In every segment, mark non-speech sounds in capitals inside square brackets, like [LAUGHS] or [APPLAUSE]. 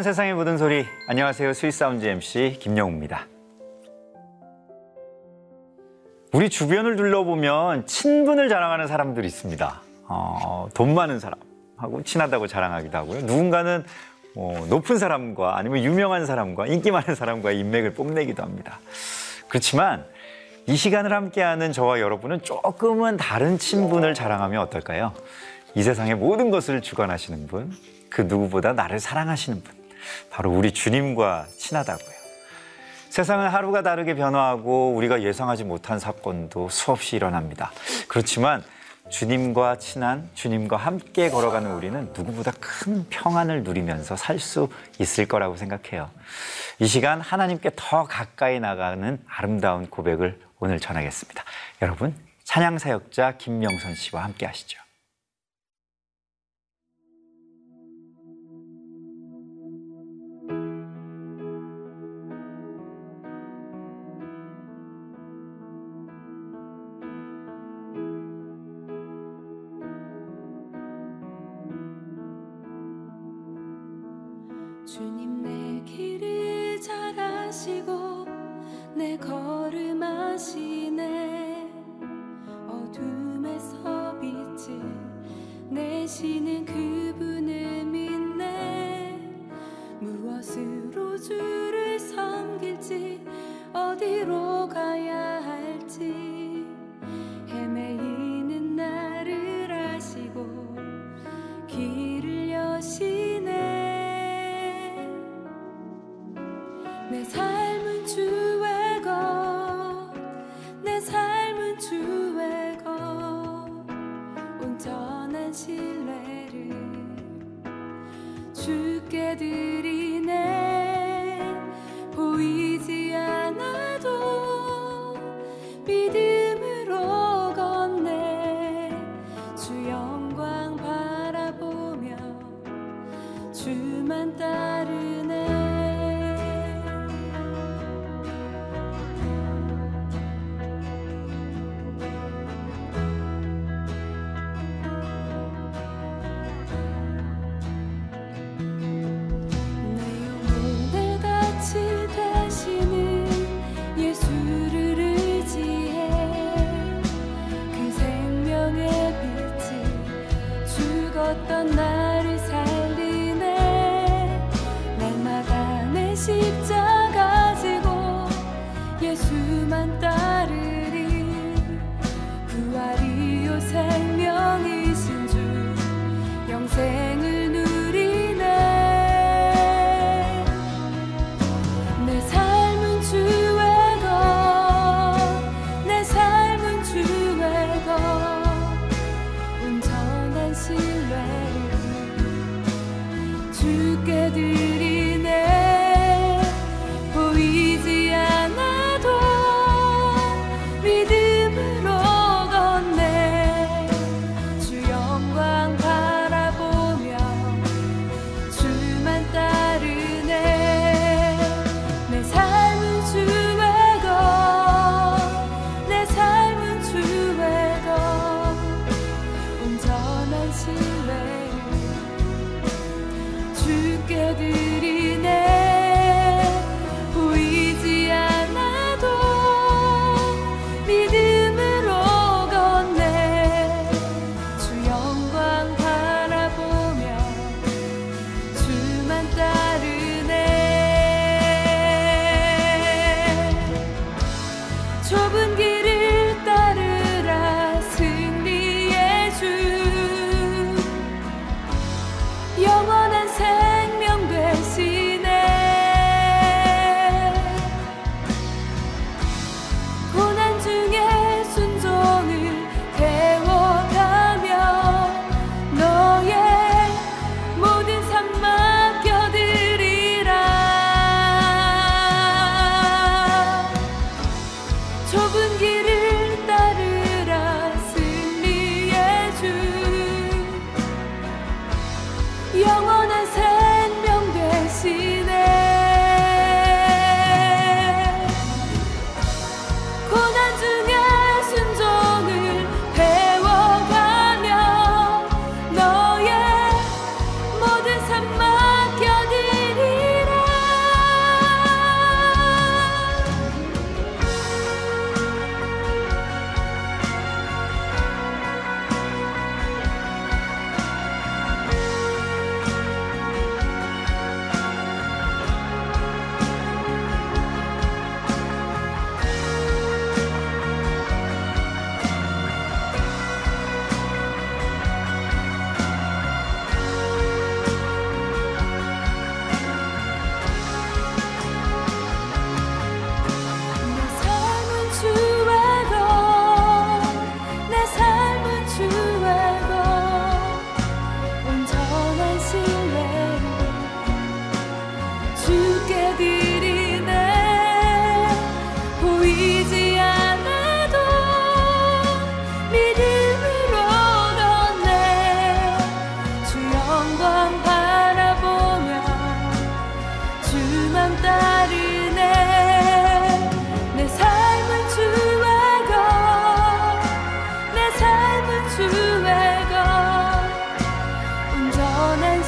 향한 세상의 모든 소리. 안녕하세요. Sweet Sound MC 김영우입니다. 우리 주변을 둘러보면 친분을 자랑하는 사람들이 있습니다. 어, 돈 많은 사람하고 친하다고 자랑하기도 하고요. 누군가는 뭐 높은 사람과 아니면 유명한 사람과 인기 많은 사람과 인맥을 뽐내기도 합니다. 그렇지만 이 시간을 함께하는 저와 여러분은 조금은 다른 친분을 자랑하면 어떨까요? 이 세상의 모든 것을 주관하시는 분, 그 누구보다 나를 사랑하시는 분, 바로 우리 주님과 친하다고요. 세상은 하루가 다르게 변화하고 우리가 예상하지 못한 사건도 수없이 일어납니다. 그렇지만 주님과 친한 주님과 함께 걸어가는 우리는 누구보다 큰 평안을 누리면서 살 수 있을 거라고 생각해요. 이 시간 하나님께 더 가까이 나가는 아름다운 고백을 오늘 전하겠습니다. 여러분, 찬양 사역자 김명선 씨와 함께 하시죠. 주만 따르네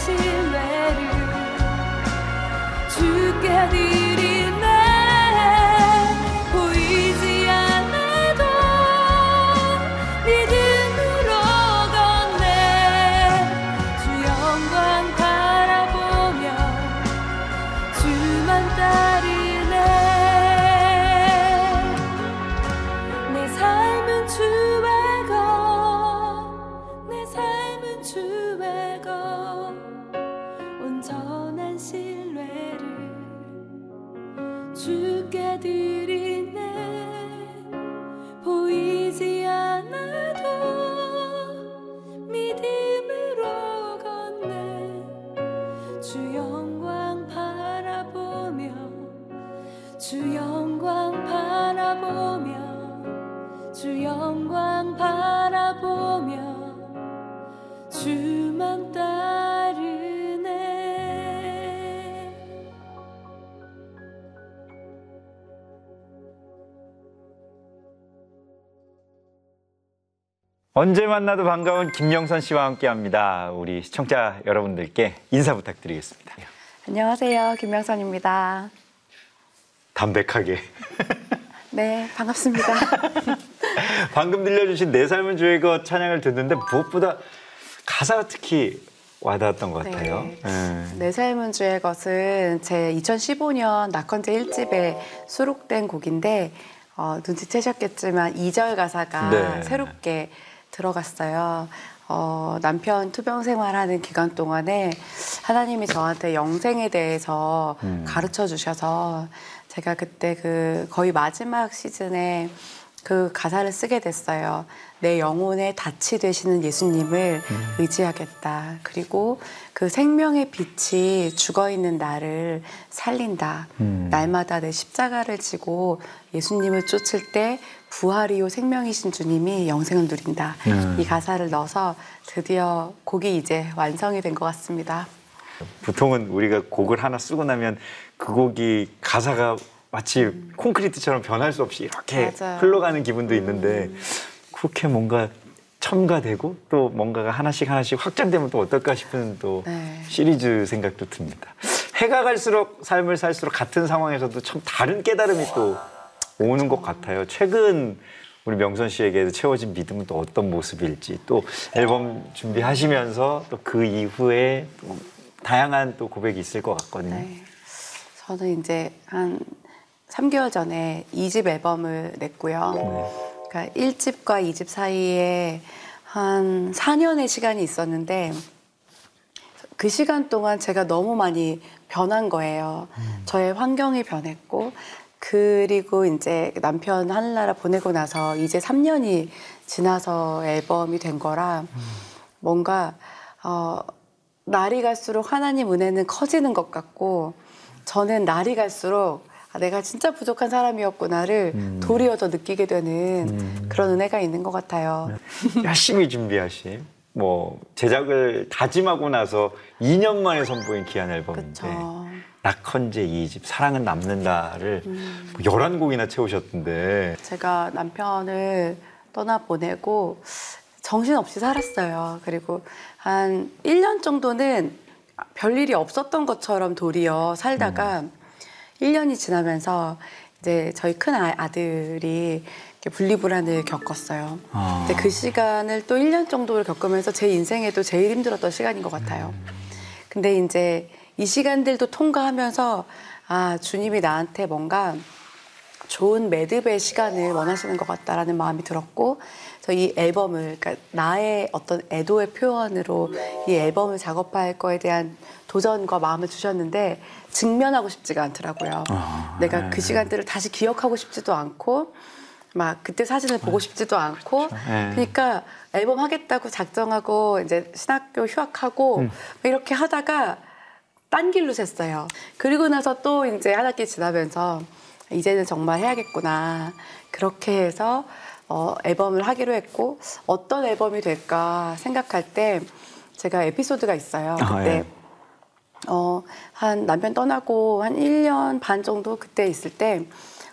신뢰를 주께 드리 언제 만나도 반가운 김명선 씨와 함께합니다. 우리 시청자 여러분들께 인사 부탁드리겠습니다. 안녕하세요. 김명선입니다. 담백하게. [LAUGHS] 네, 반갑습니다. [LAUGHS] 방금 들려주신 내 삶은 주의 것 찬양을 듣는데 무엇보다 가사가 특히 와닿았던 것 같아요. 네. 예. 내 삶은 주의 것은 제 2015년 낙헌제 1집에 수록된 곡인데 어, 눈치채셨겠지만 2절 가사가 네. 새롭게 들어갔어요. 어, 남편 투병 생활하는 기간 동안에 하나님이 저한테 영생에 대해서 음. 가르쳐 주셔서 제가 그때 그 거의 마지막 시즌에 그 가사를 쓰게 됐어요. 내 영혼의 닻이 되시는 예수님을 의지하겠다. 그리고 그 생명의 빛이 죽어 있는 나를 살린다. 음. 날마다 내 십자가를 지고 예수님을 쫓을 때 부활이요 생명이신 주님이 영생을 누린다. 음. 이 가사를 넣어서 드디어 곡이 이제 완성이 된 것 같습니다. 보통은 우리가 곡을 하나 쓰고 나면 그 곡이 가사가 마치 콘크리트처럼 변할 수 없이 이렇게 맞아요. 흘러가는 기분도 있는데 그렇게 뭔가 첨가되고 또 뭔가가 하나씩 하나씩 확장되면 또 어떨까 싶은 또 네. 시리즈 생각도 듭니다. 해가 갈수록 삶을 살수록 같은 상황에서도 참 다른 깨달음이 또 오는 것 같아요. 최근 우리 명선 씨에게 채워진 믿음은 또 어떤 모습일지 또 앨범 준비하시면서 또 그 이후에 또 다양한 또 고백이 있을 것 같거든요. 네. 저는 이제 한 3개월 전에 2집 앨범을 냈고요. 네. 그러니까 1집과 2집 사이에 한 4년의 시간이 있었는데 그 시간 동안 제가 너무 많이 변한 거예요. 저의 환경이 변했고 그리고 이제 남편 하늘나라 보내고 나서 이제 3년이 지나서 앨범이 된 거라 뭔가 어, 날이 갈수록 하나님 은혜는 커지는 것 같고 저는 날이 갈수록 아, 내가 진짜 부족한 사람이었구나를 음. 도리어 더 느끼게 되는 그런 은혜가 있는 것 같아요. 열심히 준비하신 뭐 제작을 다짐하고 나서 2년 만에 선보인 귀한 앨범인데 그렇죠. 낙헌제 2집 사랑은 남는다를 음. 11곡이나 채우셨던데 제가 남편을 떠나 보내고 정신없이 살았어요. 그리고 한 1년 정도는 별일이 없었던 것처럼 도리어 살다가 1년이 지나면서 이제 저희 큰 아- 아들이 분리불안을 겪었어요. 아. 근데 그 시간을 또 1년 정도를 겪으면서 제 인생에도 제일 힘들었던 시간인 것 같아요. 근데 이제 이 시간들도 통과하면서 아, 주님이 나한테 뭔가 좋은 매듭의 시간을 원하시는 것 같다라는 마음이 들었고, 그래서 이 앨범을, 그러니까 나의 어떤 애도의 표현으로 이 앨범을 작업할 거에 대한 도전과 마음을 주셨는데, 직면하고 싶지가 않더라고요. 아, 내가 네. 그 시간들을 다시 기억하고 싶지도 않고, 막 그때 사진을 보고 싶지도 않고, 네. 그러니까 앨범 하겠다고 작정하고, 이제 신학교 휴학하고, 음. 막 이렇게 하다가 딴 길로 샜어요. 그리고 나서 또 이제 한 학기 지나면서 이제는 정말 해야겠구나. 그렇게 해서 어, 앨범을 하기로 했고 어떤 앨범이 될까 생각할 때 제가 에피소드가 있어요. 아, 그때 예. 어, 한 남편 떠나고 한 1년 반 정도 그때 있을 때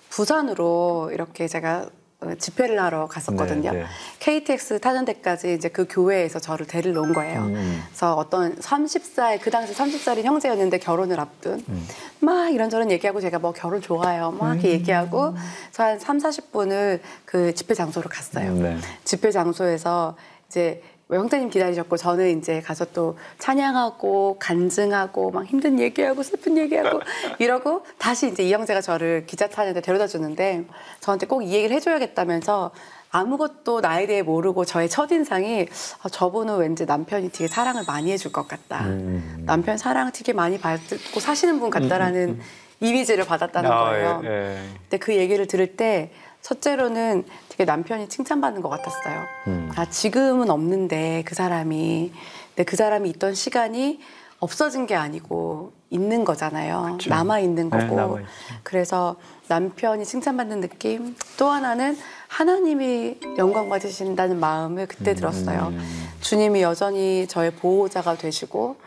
부산으로 이렇게 제가 어, 집회를 하러 갔었거든요. 네, 네. KTX 타는 데까지 이제 그 교회에서 저를 데리러 놓은 거예요. 음. 그래서 어떤 30살, 그 당시 30살인 형제였는데 결혼을 앞둔 음. 막 이런저런 얘기하고 제가 뭐 결혼 좋아요. 막 이렇게 얘기하고 그래서 한 3, 40분을 그 집회 장소로 갔어요. 네. 집회 장소에서 이제 뭐 형제님 기다리셨고 저는 이제 가서 또 찬양하고 간증하고 막 힘든 얘기하고 슬픈 얘기하고 [LAUGHS] 이러고 다시 이제 이 형제가 저를 기차 타는데 데려다 주는데 저한테 꼭 이 얘기를 해줘야겠다면서 아무것도 나에 대해 모르고 저의 첫인상이 아, 저분은 왠지 남편이 되게 사랑을 많이 해줄 것 같다. 음. 남편 사랑 되게 많이 받고 사시는 분 같다라는 이미지를 받았다는 아, 거예요. 예, 예. 근데 그 얘기를 들을 때 첫째로는 되게 남편이 칭찬받는 것 같았어요. 음. 아 지금은 없는데 그 사람이 근데 그 사람이 있던 시간이 없어진 게 아니고 있는 거잖아요. 그쵸. 남아 있는 네, 거고. 남아있죠. 그래서 남편이 칭찬받는 느낌. 또 하나는 하나님이 영광 받으신다는 마음을 그때 들었어요. 음. 주님이 여전히 저의 보호자가 되시고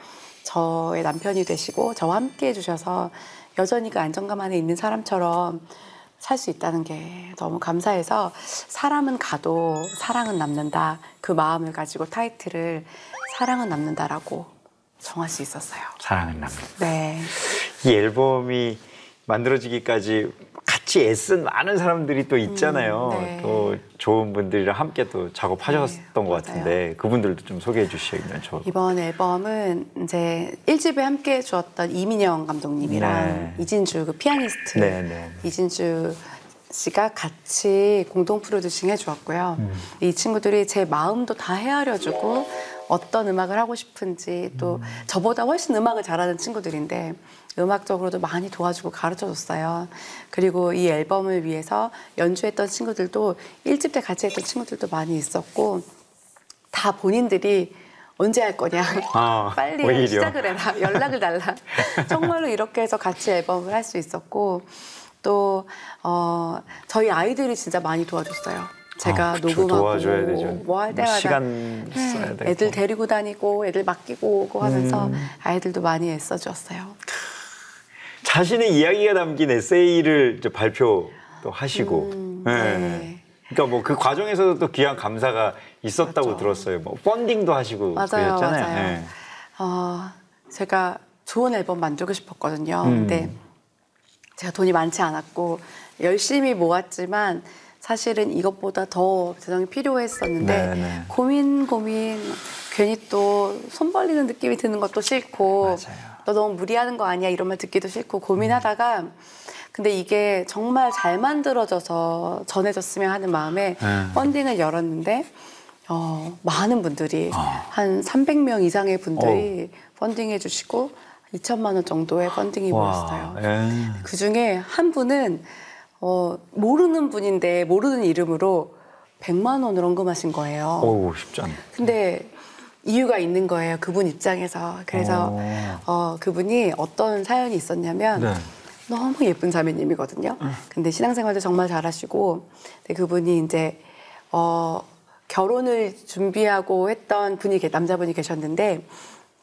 저의 남편이 되시고 저와 함께 해주셔서 여전히 그 안정감 안에 있는 사람처럼 살 수 있다는 게 너무 감사해서 사람은 가도 사랑은 남는다 그 마음을 가지고 타이틀을 사랑은 남는다라고 정할 수 있었어요. 사랑은 남는. 네. 이 앨범이 만들어지기까지 같이 애쓴 많은 사람들이 또 있잖아요. 음, 네. 또 좋은 분들이랑 함께 또 작업하셨던 네, 것 맞아요. 같은데 그분들도 좀 소개해 주시면 좋을 것 이번 앨범은 이제 1집에 함께 해주었던 이민영 감독님이랑 네. 이진주 그 피아니스트 네, 네. 이진주 씨가 같이 공동 프로듀싱 해주었고요. 음. 이 친구들이 제 마음도 다 헤아려주고 어떤 음악을 하고 싶은지 또 음. 저보다 훨씬 음악을 잘하는 친구들인데 음악적으로도 많이 도와주고 가르쳐 줬어요. 그리고 이 앨범을 위해서 연주했던 친구들도 1집 때 같이 했던 친구들도 많이 있었고 다 본인들이 언제 할 거냐. 아, [LAUGHS] 빨리 오히려. 시작을 해라. 연락을 달라. [LAUGHS] 정말로 이렇게 해서 같이 앨범을 할 수 있었고 또 어, 저희 아이들이 진짜 많이 도와줬어요. 제가 아, 그쵸. 녹음하고. 뭐 할 때마다 시간 네, 써야 되고. 애들 데리고 다니고 애들 맡기고 오고 하면서 음. 아이들도 많이 애써줬어요. 자신의 이야기가 담긴 에세이를 발표도 하시고. 음, 네. 네. 그러니까 뭐 그 과정에서도 또 귀한 감사가 있었다고 맞죠. 들었어요. 뭐 펀딩도 하시고 맞아요, 그랬잖아요. 맞아요. 네. 어, 제가 좋은 앨범 만들고 싶었거든요. 음. 근데 제가 돈이 많지 않았고 열심히 모았지만 사실은 이것보다 더 재정이 필요했었는데 네, 네. 고민 고민 괜히 또 손 벌리는 느낌이 드는 것도 싫고 맞아요. 너 너무 무리하는 거 아니야 이런 말 듣기도 싫고 고민하다가 근데 이게 정말 잘 만들어져서 전해졌으면 하는 마음에 음. 펀딩을 열었는데 어, 많은 분들이 아. 한 300명 이상의 분들이 펀딩해 주시고 2천만 원 정도의 펀딩이 모였어요. 예. 그 중에 한 분은 어, 모르는 분인데 모르는 이름으로 100만 원을 언금하신 거예요. 어우 쉽지 않네. 근데 이유가 있는 거예요. 그분 입장에서. 그래서 오. 어, 그분이 어떤 사연이 있었냐면 네. 너무 예쁜 자매님이거든요. 근데 신앙생활도 정말 잘하시고, 근데 그분이 이제 어, 결혼을 준비하고 했던 분이 계- 남자분이 계셨는데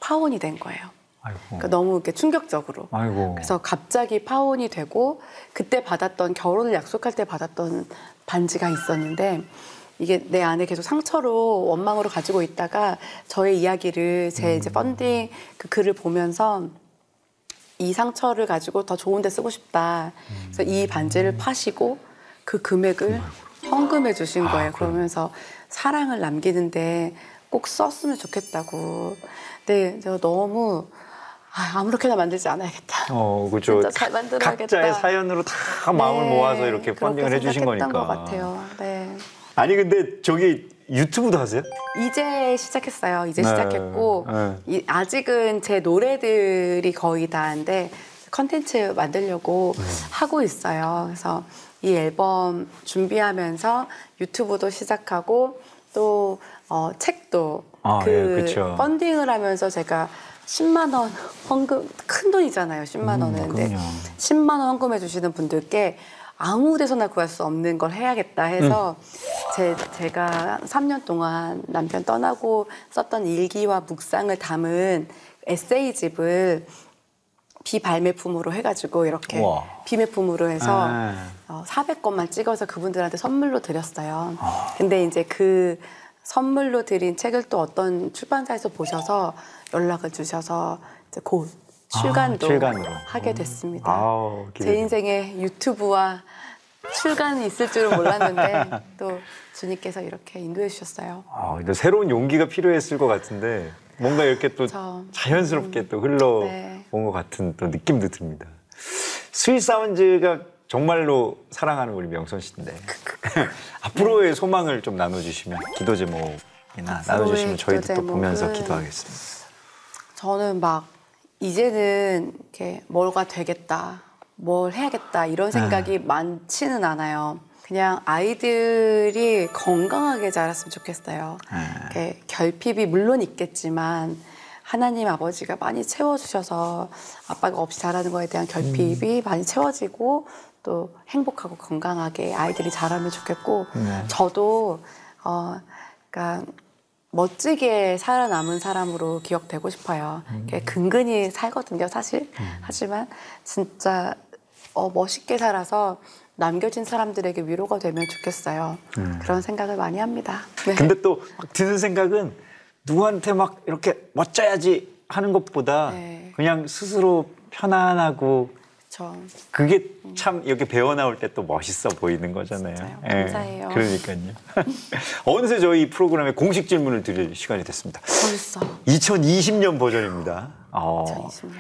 파혼이 된 거예요. 그러니까 너무 이렇게 충격적으로. 아이고. 그래서 갑자기 파혼이 되고 그때 받았던 결혼을 약속할 때 받았던 반지가 있었는데 이게 내 안에 계속 상처로 원망으로 가지고 있다가 저의 이야기를 제 이제 펀딩 그 글을 보면서 이 상처를 가지고 더 좋은 데 쓰고 싶다. 그래서 이 반지를 파시고 그 금액을 현금해 주신 거예요. 그러면서 사랑을 남기는데 꼭 썼으면 좋겠다고. 근데 제가 너무 아, 아무렇게나 만들지 않아야겠다. 어, 그죠. 진짜 잘 만들어야겠다. 각자의 사연으로 다 마음을 네, 모아서 이렇게 펀딩을 해주신 거니까. 것 같아요. 네. 아니 근데 저기 유튜브도 하세요? 이제 시작했어요. 이제 네, 시작했고 네. 이- 아직은 제 노래들이 거의 다인데 컨텐츠 만들려고 네. 하고 있어요. 그래서 이 앨범 준비하면서 유튜브도 시작하고 또 어, 책도 아, 그 예, 그쵸. 펀딩을 하면서 제가 10만 원 헌금 큰 돈이잖아요. 10만 원은. 근데 음, 그럼요. 10만 원 헌금해 주시는 분들께 아무 데서나 구할 수 없는 걸 해야겠다 해서 음. 제, 제가 3년 동안 남편 떠나고 썼던 일기와 묵상을 담은 에세이집을 비발매품으로 해가지고 이렇게 우와. 비매품으로 해서 아. 어, 400권만 찍어서 그분들한테 선물로 드렸어요. 근데 이제 그 선물로 드린 책을 또 어떤 출판사에서 보셔서 연락을 주셔서 이제 곧 출간도 아. 하게 됐습니다. 아우, 제. 인생에 유튜브와 출간이 있을 줄은 몰랐는데 [LAUGHS] 또 주님께서 이렇게 인도해 주셨어요. 아, 근데 새로운 용기가 필요했을 것 같은데 뭔가 이렇게 또 저- 자연스럽게 또 흘러온 네. 것 같은 또 느낌도 듭니다. 스윗 사운즈가 정말로 사랑하는 우리 명선 씨인데 [LAUGHS] 앞으로의 소망을 좀 나눠주시면 기도 제목이나 나눠주시면 저희도 또 보면서 기도하겠습니다. 저는 막 이제는 이렇게 뭐가 되겠다, 뭘 해야겠다 이런 생각이 많지는 않아요. 그냥 아이들이 건강하게 자랐으면 좋겠어요. 네. 이렇게 결핍이 물론 있겠지만 하나님 아버지가 많이 채워주셔서 아빠가 없이 자라는 거에 대한 결핍이 많이 채워지고 또 행복하고 건강하게 아이들이 자라면 좋겠고 네. 저도 어 그러니까 멋지게 살아남은 사람으로 기억되고 싶어요. 이렇게 근근히 살거든요, 사실. 하지만 진짜 어, 멋있게 살아서 남겨진 사람들에게 위로가 되면 좋겠어요. 그런 생각을 많이 합니다. 네. 근데 또막 드는 생각은 누구한테 막 이렇게 멋져야지 하는 것보다 네. 그냥 스스로 편안하고 저 그게 참 이렇게 배어 나올 때 또 멋있어 보이는 거잖아요. 진짜요? 예, 감사해요. 그러니까요. [LAUGHS] 어느새 저희 프로그램에 공식 질문을 드릴 시간이 됐습니다. 벌써 2020년 버전입니다. 어, 2020년.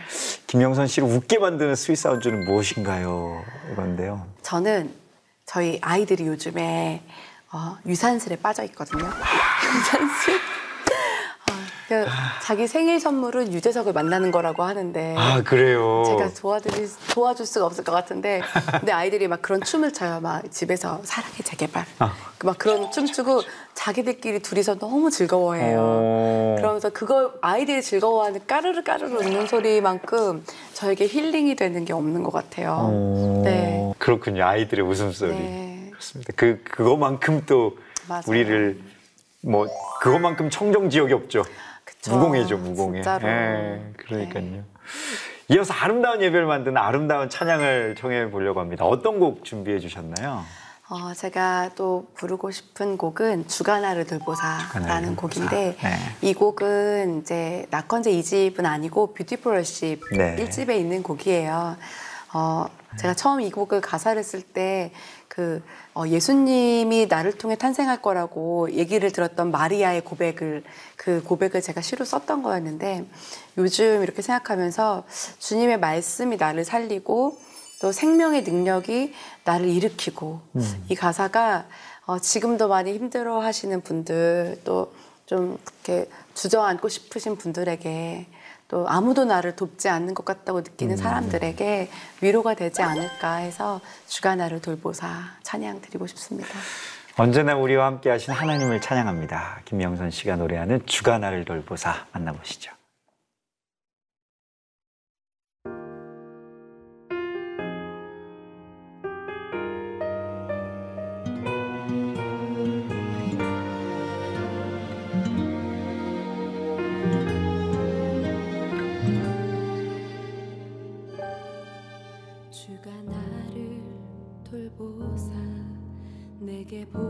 김명선 씨를 웃게 만드는 Sweet Sound는 무엇인가요? 이건데요. 저는 저희 아이들이 요즘에 어, 유산슬에 빠져 있거든요. [LAUGHS] 유산슬. 어, 그 자기 생일 선물은 유재석을 만나는 거라고 하는데 아 그래요. 제가 도와드릴 도와줄 수가 없을 것 같은데 근데 아이들이 막 그런 춤을 춰요. 막 집에서 사랑의 재개발 아. 막 그런 춤 추고 자기들끼리 둘이서 너무 즐거워해요. 어. 그러면서 그거 아이들이 즐거워하는 까르르 까르르 웃는 소리만큼 저에게 힐링이 되는 게 없는 것 같아요. 어, 네. 그렇군요. 아이들의 웃음소리. 네. 그렇습니다. 그 그거만큼 또 맞아요. 우리를 뭐 그거만큼 청정 지역이 없죠. 그쵸. 무공해죠, 무공해. 진짜로. 예, 그러니까요. 네. 이어서 아름다운 예배를 만드는 아름다운 찬양을 청해 보려고 합니다. 어떤 곡 준비해 주셨나요? 어, 제가 또 부르고 싶은 곡은 주가나를 돌보사. 곡인데 네. 이 곡은 이제 낙헌제 2집은 아니고 뷰티풀 월십 네. 1집에 있는 곡이에요. 어, 제가 처음 이 곡을 가사를 쓸 때 그 어, 예수님이 나를 통해 탄생할 거라고 얘기를 들었던 마리아의 고백을 그 고백을 제가 시로 썼던 거였는데 요즘 이렇게 생각하면서 주님의 말씀이 나를 살리고 또 생명의 능력이 나를 일으키고 이 가사가 어, 지금도 많이 힘들어 하시는 분들 또 좀 이렇게 주저앉고 싶으신 분들에게 또 아무도 나를 돕지 않는 것 같다고 느끼는 사람들에게 위로가 되지 않을까 해서 주가 나를 돌보사 찬양 드리고 싶습니다. 언제나 우리와 함께 하신 하나님을 찬양합니다. 김영선 씨가 노래하는 주가 나를 돌보사 만나보시죠. 내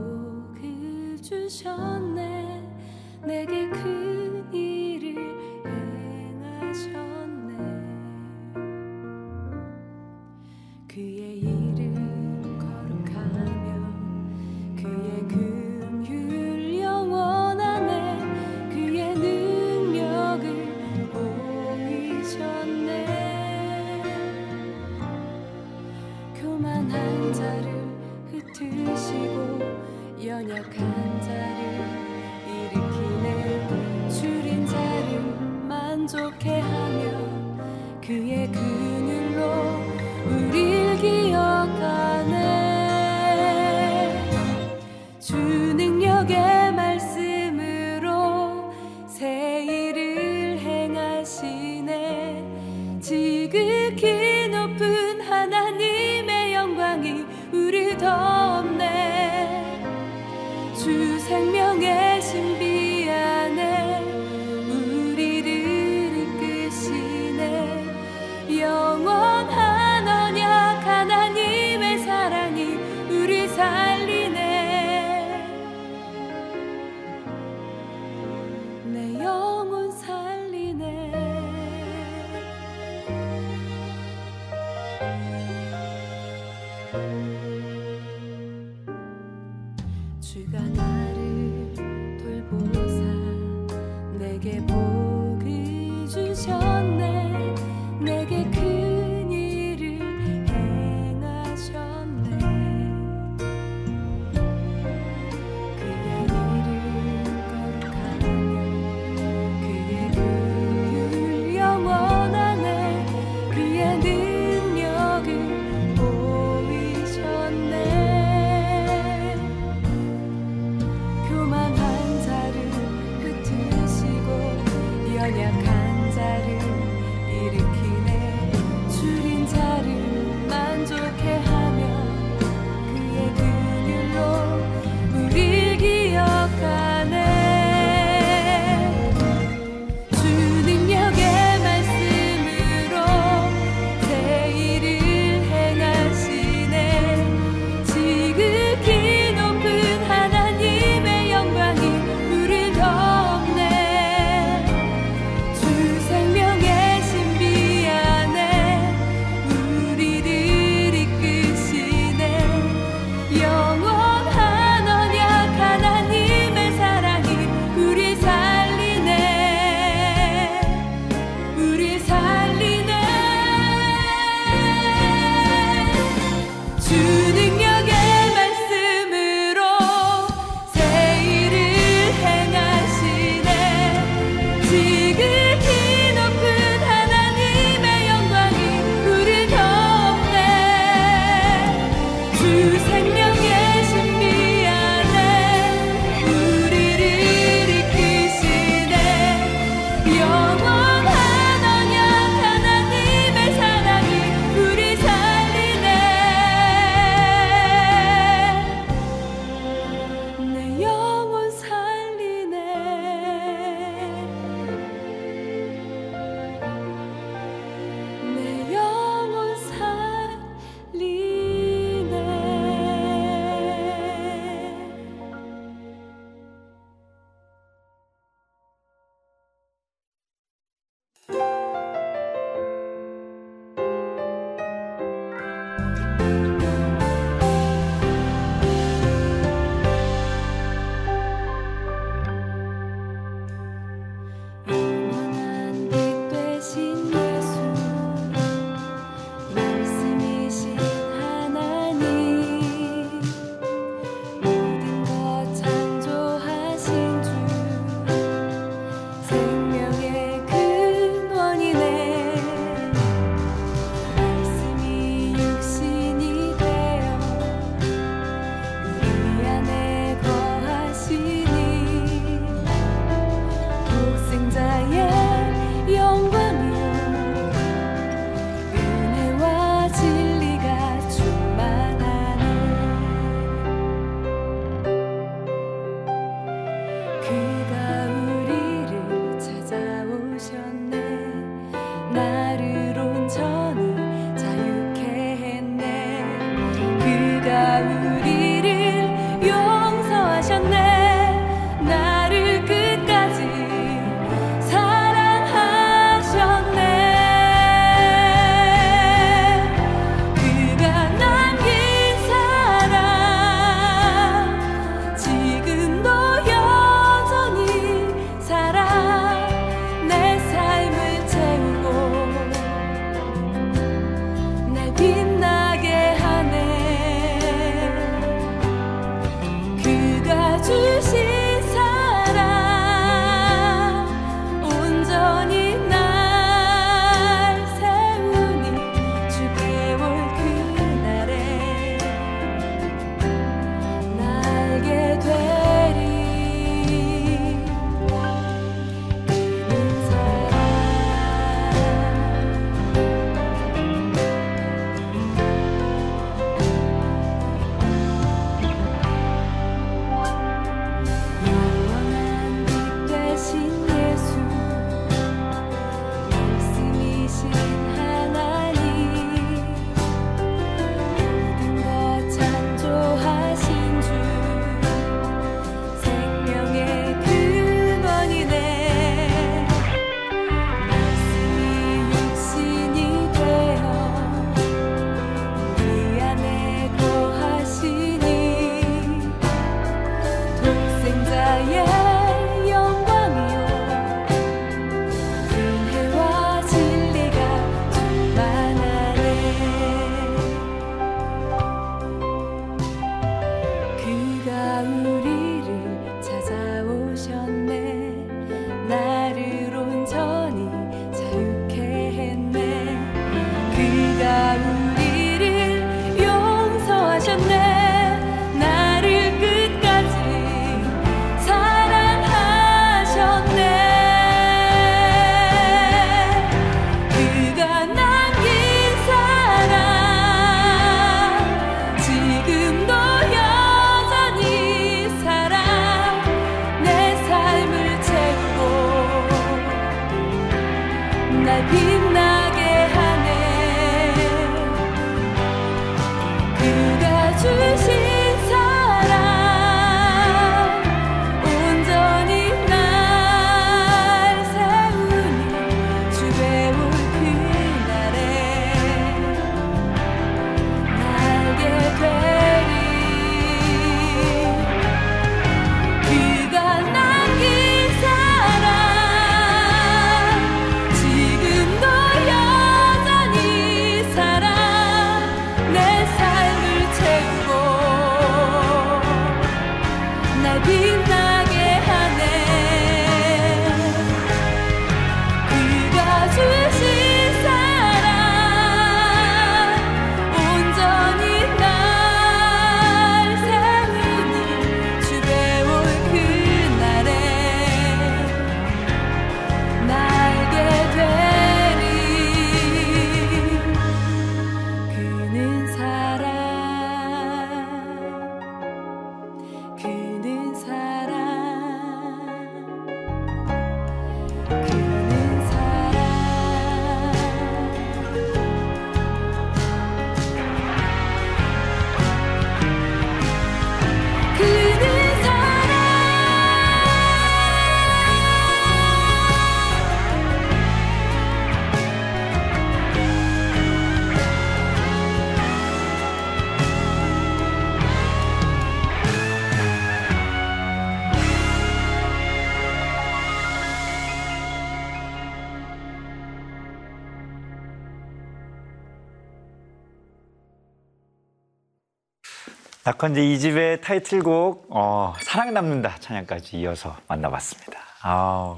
낙헌제 이 집의 타이틀곡 어, 사랑 남는다 찬양까지 이어서 만나봤습니다. 아우,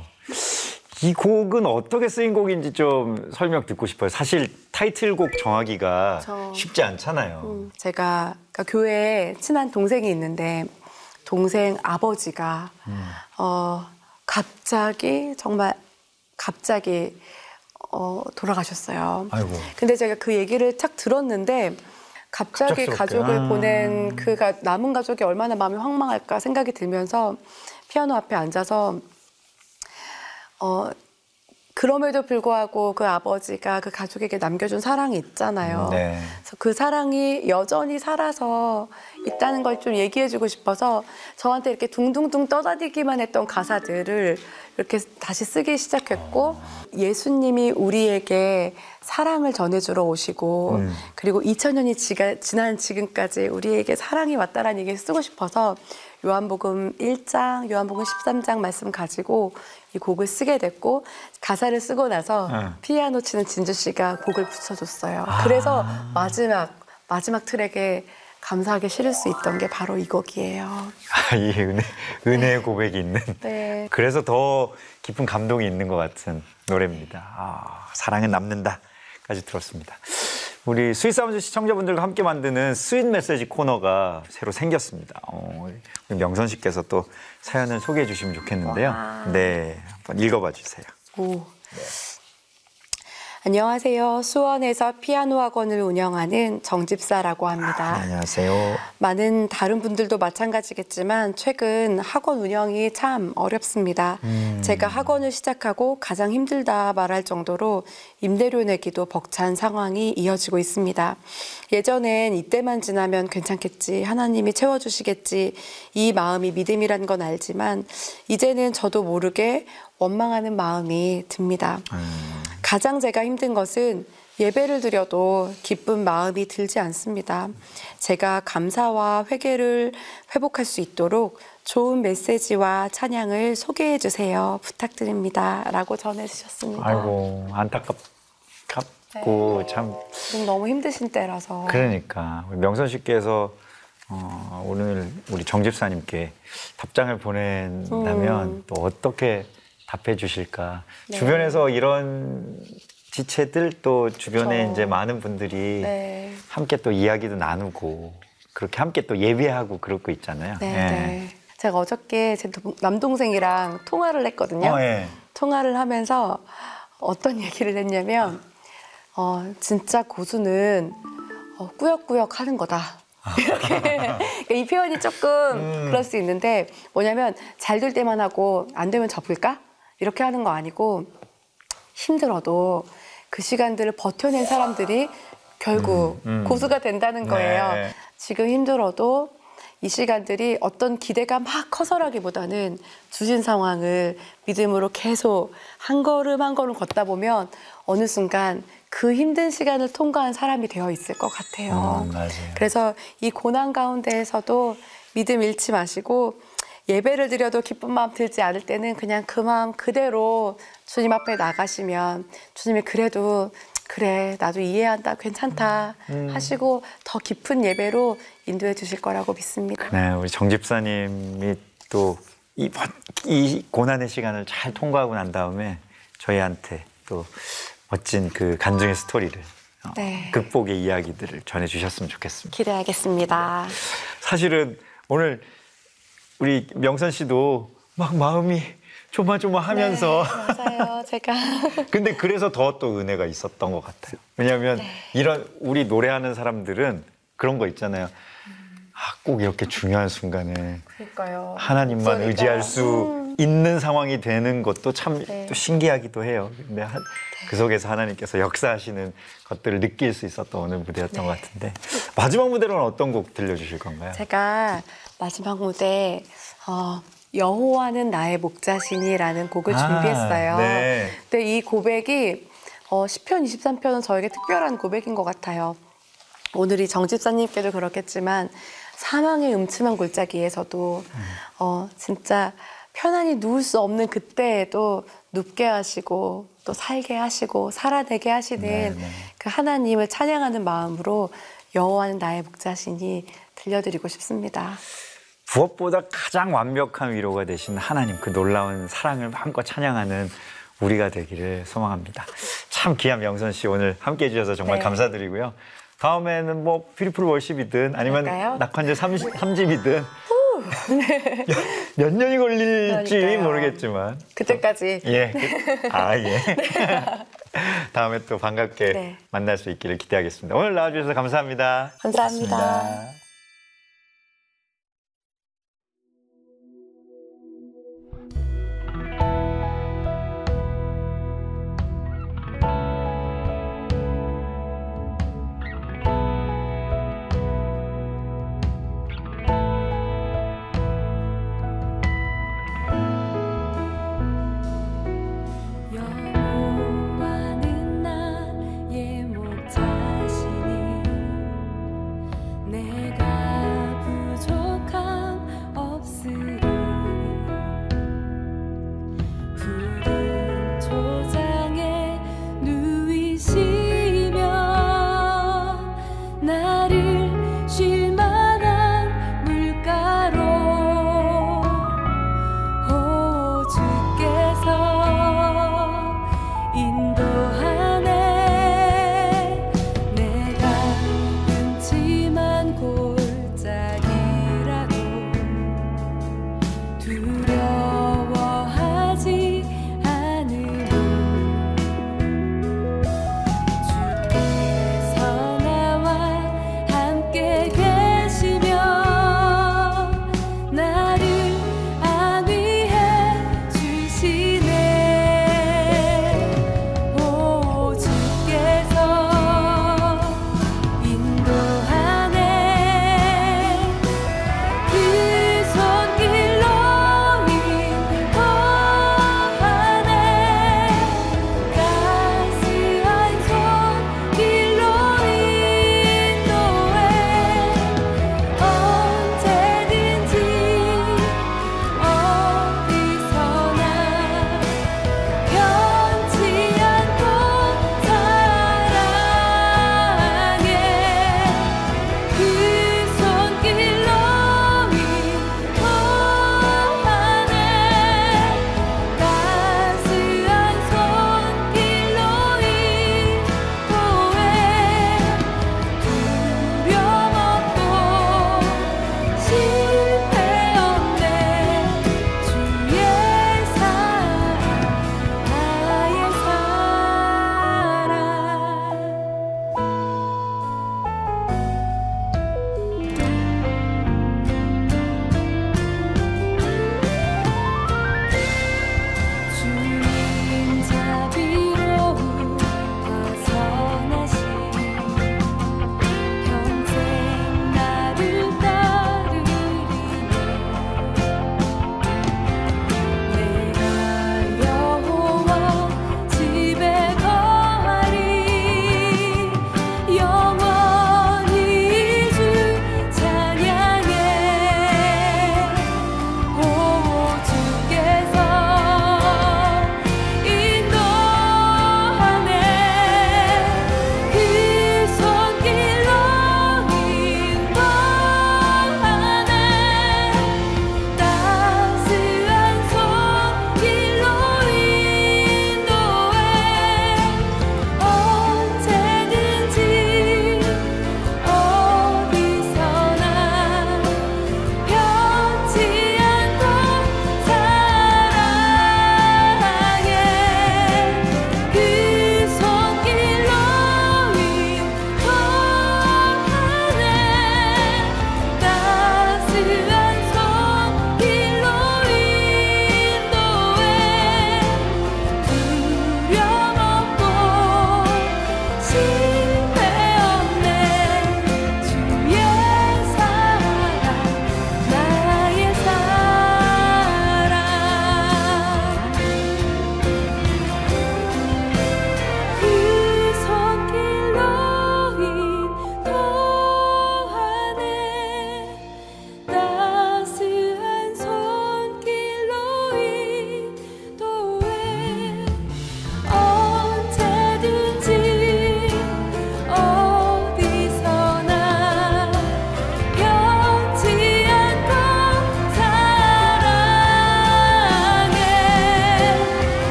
이 곡은 어떻게 쓰인 곡인지 좀 설명 듣고 싶어요. 사실 타이틀곡 정하기가 저- 쉽지 않잖아요. 음, 제가 그러니까 교회에 친한 동생이 있는데 동생 아버지가 어, 갑자기 정말 갑자기 어, 돌아가셨어요. 아이고. 근데 제가 그 얘기를 딱 들었는데 갑자기 갑작스럽게. 가족을 아. 보낸 그 가- 남은 가족이 얼마나 마음이 황망할까 생각이 들면서 피아노 앞에 앉아서 어 그럼에도 불구하고 그 아버지가 그 가족에게 남겨준 사랑이 있잖아요. 네. 그래서 그 사랑이 여전히 살아서 있다는 걸 좀 얘기해주고 싶어서 저한테 이렇게 둥둥둥 떠다니기만 했던 가사들을 이렇게 다시 쓰기 시작했고 예수님이 우리에게 사랑을 전해주러 오시고 음. 그리고 2000년이 지난 지금까지 우리에게 사랑이 왔다라는 얘기를 쓰고 싶어서 요한복음 1장, 요한복음 13장 말씀 가지고 이 곡을 쓰게 됐고 가사를 쓰고 나서 응. 피아노 치는 진주 씨가 곡을 붙여줬어요. 그래서 마지막 마지막 트랙에 감사하게 실을 수 있던 게 바로 이 곡이에요. [LAUGHS] 아, 이 은혜, 은혜의 고백이 있는. [LAUGHS] 네. 그래서 더 깊은 감동이 있는 것 같은 노래입니다. 아, 사랑은 남는다까지 들었습니다. 우리 Sweet Sounds 시청자분들과 함께 만드는 Sweet 메시지 코너가 새로 생겼습니다. 어, 우리 명선 씨께서 또 사연을 소개해 주시면 좋겠는데요. 와. 네, 한번 읽어봐 주세요. 오. 안녕하세요. 수원에서 피아노 학원을 운영하는 정집사라고 합니다. 안녕하세요. 많은 다른 분들도 마찬가지겠지만 최근 학원 운영이 참 어렵습니다. 제가 학원을 시작하고 가장 힘들다 말할 정도로 임대료 내기도 벅찬 상황이 이어지고 있습니다. 예전엔 이때만 지나면 괜찮겠지, 하나님이 채워주시겠지, 이 마음이 믿음이란 건 알지만 이제는 저도 모르게 원망하는 마음이 듭니다. 가장 제가 힘든 것은 예배를 드려도 기쁜 마음이 들지 않습니다. 제가 감사와 회개를 회복할 수 있도록 좋은 메시지와 찬양을 소개해 주세요. 부탁드립니다. 라고 전해 주셨습니다. 아이고 안타깝고 참 지금 너무 힘드신 때라서. 그러니까 명선 씨께서 어, 오늘 우리 정 집사님께 답장을 보낸다면 음. 또 어떻게 답해 주실까? 네. 주변에서 이런 지체들 또 주변에 그렇죠. 이제 많은 분들이 네. 함께 또 이야기도 나누고 그렇게 함께 또 예배하고 그러고 있잖아요. 네, 예. 네. 제가 어저께 제 동- 남동생이랑 통화를 했거든요. 어, 예. 통화를 하면서 어떤 얘기를 했냐면 어, 진짜 고수는 어, 꾸역꾸역 하는 거다. 이렇게 그러니까 이 표현이 조금 음. 그럴 수 있는데 뭐냐면 잘 될 때만 하고 안 되면 접을까 이렇게 하는 거 아니고 힘들어도 그 시간들을 버텨낸 사람들이 결국 음, 음. 고수가 된다는 거예요. 네. 지금 힘들어도 이 시간들이 어떤 기대가 막 커서라기보다는 주신 상황을 믿음으로 계속 한 걸음 한 걸음 걷다 보면 어느 순간 그 힘든 시간을 통과한 사람이 되어 있을 것 같아요. 음. 그래서 이 고난 가운데에서도 믿음 잃지 마시고 예배를 드려도 기쁜 마음 들지 않을 때는 그냥 그 마음 그대로 주님 앞에 나가시면 주님이 그래도 그래 나도 이해한다 괜찮다 하시고 더 깊은 예배로 인도해 주실 거라고 믿습니다. 네, 우리 정 집사님이 또 이 이 고난의 시간을 잘 통과하고 난 다음에 저희한테 또 멋진 그 간증의 스토리를 어, 네. 극복의 이야기들을 전해 주셨으면 좋겠습니다. 기대하겠습니다. 사실은 오늘 우리 명선 씨도 막 마음이 조마조마하면서 네, 맞아요. 제가 [LAUGHS] 근데 그래서 더 또 은혜가 있었던 것 같아요. 왜냐하면 네. 이런 우리 노래하는 사람들은 그런 거 있잖아요. 아, 꼭 이렇게 중요한 순간에 그러니까요. 하나님만 목소리가. 의지할 수 있는 상황이 되는 것도 참또 네. 신기하기도 해요. 근데 하- 그 속에서 하나님께서 역사하시는 것들을 느낄 수 있었던 오늘 무대였던 것 같은데 마지막 무대로는 어떤 곡 들려주실 건가요? 제가 마지막 무대 어, 여호와는 나의 목자시니라는 곡을 아, 준비했어요. 네. 근데 이 고백이 어, 10편, 23편은 저에게 특별한 고백인 것 같아요. 오늘이 정집사님께도 그렇겠지만 사망의 음침한 골짜기에서도 어, 진짜 편안히 누울 수 없는 그때에도 눕게 하시고 또 살게 하시고 살아내게 하시는 네, 네. 그 하나님을 찬양하는 마음으로 여호와는 나의 목자시니 들려드리고 싶습니다. 무엇보다 가장 완벽한 위로가 되신 하나님 그 놀라운 사랑을 마음껏 찬양하는 우리가 되기를 소망합니다. 참 귀한 명선 씨 오늘 함께 해주셔서 정말 네. 감사드리고요. 다음에는 뭐 뷰티풀 월십이든 아니면 그럴까요? 낙환제 3집이든 [LAUGHS] 몇 년이 걸릴지 그러니까요. 모르겠지만 그때까지 예. 그- 아, 예. [LAUGHS] 다음에 또 반갑게 네. 만날 수 있기를 기대하겠습니다. 오늘 나와주셔서 감사합니다. 감사합니다. 고맙습니다.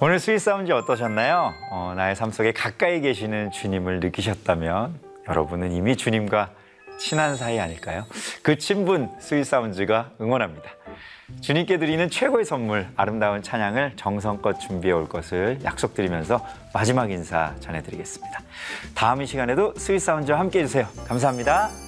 오늘 Sweet Sounds 어떠셨나요? 어, 나의 삶 속에 가까이 계시는 주님을 느끼셨다면 여러분은 이미 주님과 친한 사이 아닐까요? 그 친분 스윗 사운드가 응원합니다. 주님께 드리는 최고의 선물 아름다운 찬양을 정성껏 준비해 올 것을 약속드리면서 마지막 인사 전해드리겠습니다. 다음 이 시간에도 스윗 사운드와 함께 해주세요. 감사합니다.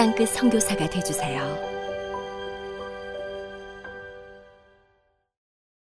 땅끝 선교사가 되주세요.